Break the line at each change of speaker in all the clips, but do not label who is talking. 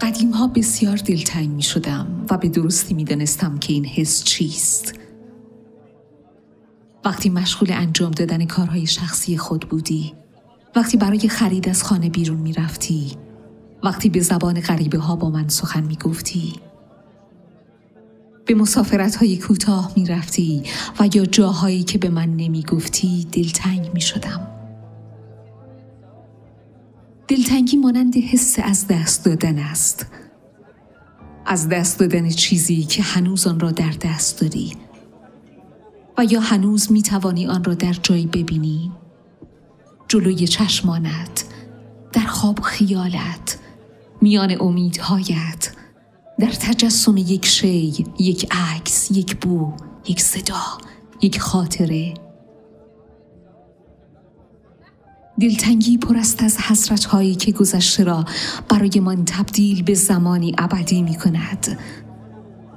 قدیم ها بسیار دلتنگ می شدم و به درستی می دانستم که این حس چیست. وقتی مشغول انجام دادن کارهای شخصی خود بودی، وقتی برای خرید از خانه بیرون می رفتی، وقتی به زبان غریبه ها با من سخن می گفتی، به مسافرت های کوتاه می رفتی و یا جاهایی که به من نمی گفتی دلتنگ می شدم. دلتنگی مانند حس از دست دادن است. از دست دادن چیزی که هنوز آن را در دست داری. و یا هنوز می توانی آن را در جایی ببینی. جلوی چشمانت در خواب و خیالت میان امیدهایت در تجسم یک شی یک عکس یک بو یک صدا یک خاطره. دلتنگی پر است از حسرت هایی که گذشته را برای من تبدیل به زمانی ابدی می کند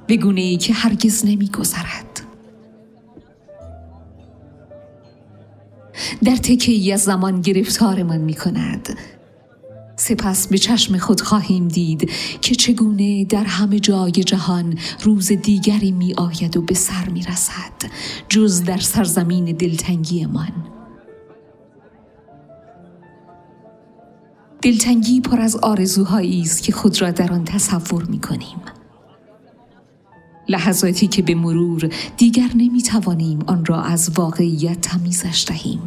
به گونه ای که هرگز نمی گذرد. در تکه ای از زمان گرفتار من می کند سپس به چشم خود خواهیم دید که چگونه در همه جای جهان روز دیگری می آید و به سر می رسد جز در سرزمین دلتنگی من دلتنگی پر از آرزوهایی است که خود را در آن تصور می کنیم. لحظاتی که به مرور دیگر نمی توانیم آن را از واقعیت تمیزش دهیم.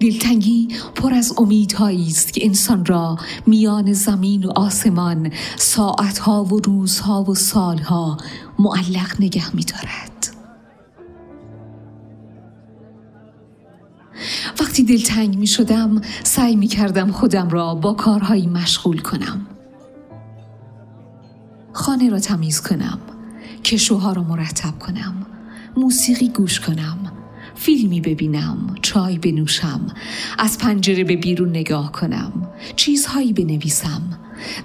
دلتنگی پر از امیدهایی است که انسان را میان زمین و آسمان ساعتها و روزها و سالها معلق نگه می دارد. وقتی دلتنگ می شدم سعی می کردم خودم را با کارهایی مشغول کنم. خانه را تمیز کنم کشوها را مرتب کنم موسیقی گوش کنم فیلمی ببینم چای بنوشم از پنجره به بیرون نگاه کنم چیزهایی بنویسم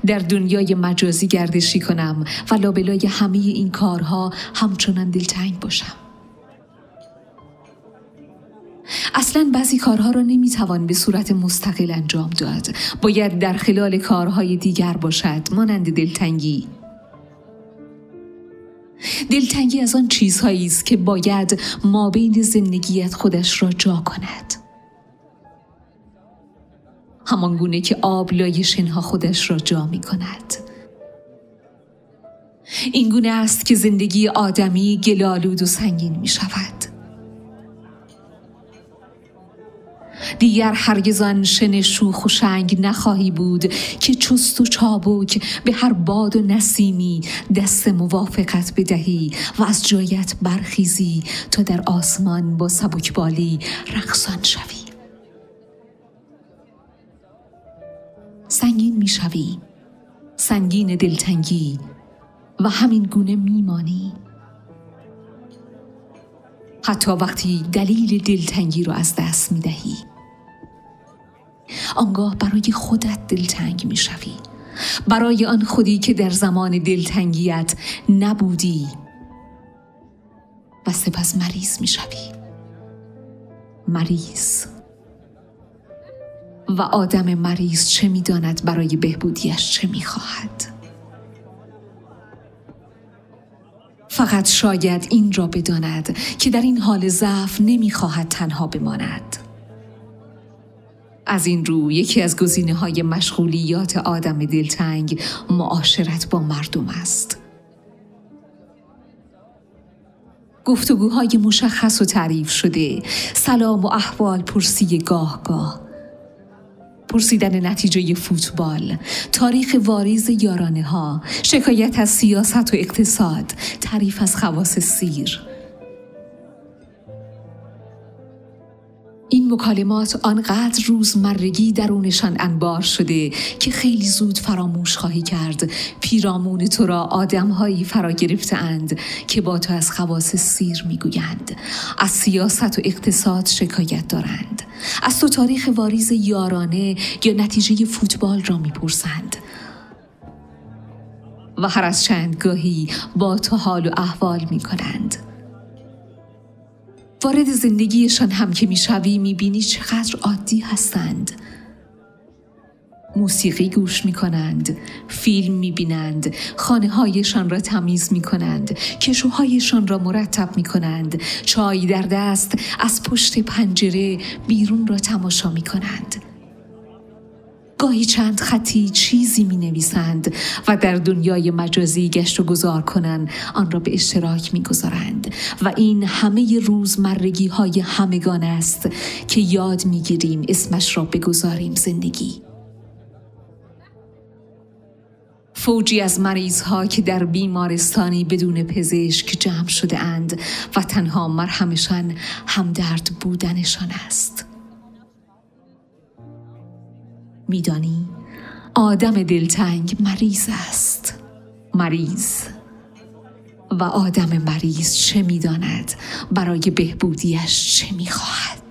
در دنیای مجازی گردشی کنم و لابلای همه این کارها همچنان دلتنگ باشم. اصلا بعضی کارها را نمی‌توان به صورت مستقل انجام داد. باید در خلال کارهای دیگر باشد مانند دلتنگی. دلتنگی از آن چیزهایی است که باید ما بین زندگیت خودش را جا کند. همان گونه که آب لای شنها خودش را جا می کند این گونه است که زندگی آدمی گلالود و سنگین می شود دیگر هرگزان شن شوخ و شنگ نخواهی بود که چست و چابک به هر باد و نسیمی دست موافقت بدهی و از جایت برخیزی تا در آسمان با سبکبالی رقصان شوی. سنگین می‌شوی سنگین دلتنگی و همین گونه میمانی حتی وقتی دلیل دلتنگی رو از دست می دهی. آنگاه برای خودت دلتنگ می شوی. برای آن خودی که در زمان دلتنگیت نبودی و سپس مریض می شوی. مریض و آدم مریض چه می داند برای بهبودیش چه می خواهد. فقط شاید این را بداند که در این حال ضعف نمی‌خواهد تنها بماند از این رو یکی از گزینه های مشغولیات آدم دلتنگ معاشرت با مردم است. گفتگوهای مشخص و تعریف شده. سلام و احوال پرسی گاه گاه. پرسیدن نتیجه فوتبال. تاریخ واریز یارانه ها شکایت از سیاست و اقتصاد. تعریف از خواص سیر. این مکالمات آنقدر روزمرگی درونشان انبار شده که خیلی زود فراموش خواهی کرد. پیرامون تو را آدمهایی فرا گرفتهاند که با تو از خواص سیر می‌گویند. از سیاست و اقتصاد شکایت دارند. از تو تاریخ واریز یارانه یا نتیجه فوتبال را می‌پرسند. و هر از چند گاهی با تو حال و احوال می کنند. وارد زندگیشان هم که می‌شوی می‌بینی چقدر عادی هستند موسیقی گوش می کنند، فیلم می بینند، خانه هایشان را تمیز می کنند، کشوهایشان را مرتب می کنند، چای در دست از پشت پنجره بیرون را تماشا می کنند. گاهی چند خطی چیزی می نویسند و در دنیای مجازی گشت و گذار کنند آن را به اشتراک می گذارند و این همه روزمرگی های همگان است که یاد می گیریم اسمش را بگذاریم زندگی فوجی از مریض ها که در بیمارستانی بدون پزشک جمع شده اند و تنها مرهمشان همدرد بودنشان است. میدانی؟ آدم دلتنگ مریض است. مریض. و آدم مریض چه می‌داند؟ برای بهبودیش چه می‌خواهد؟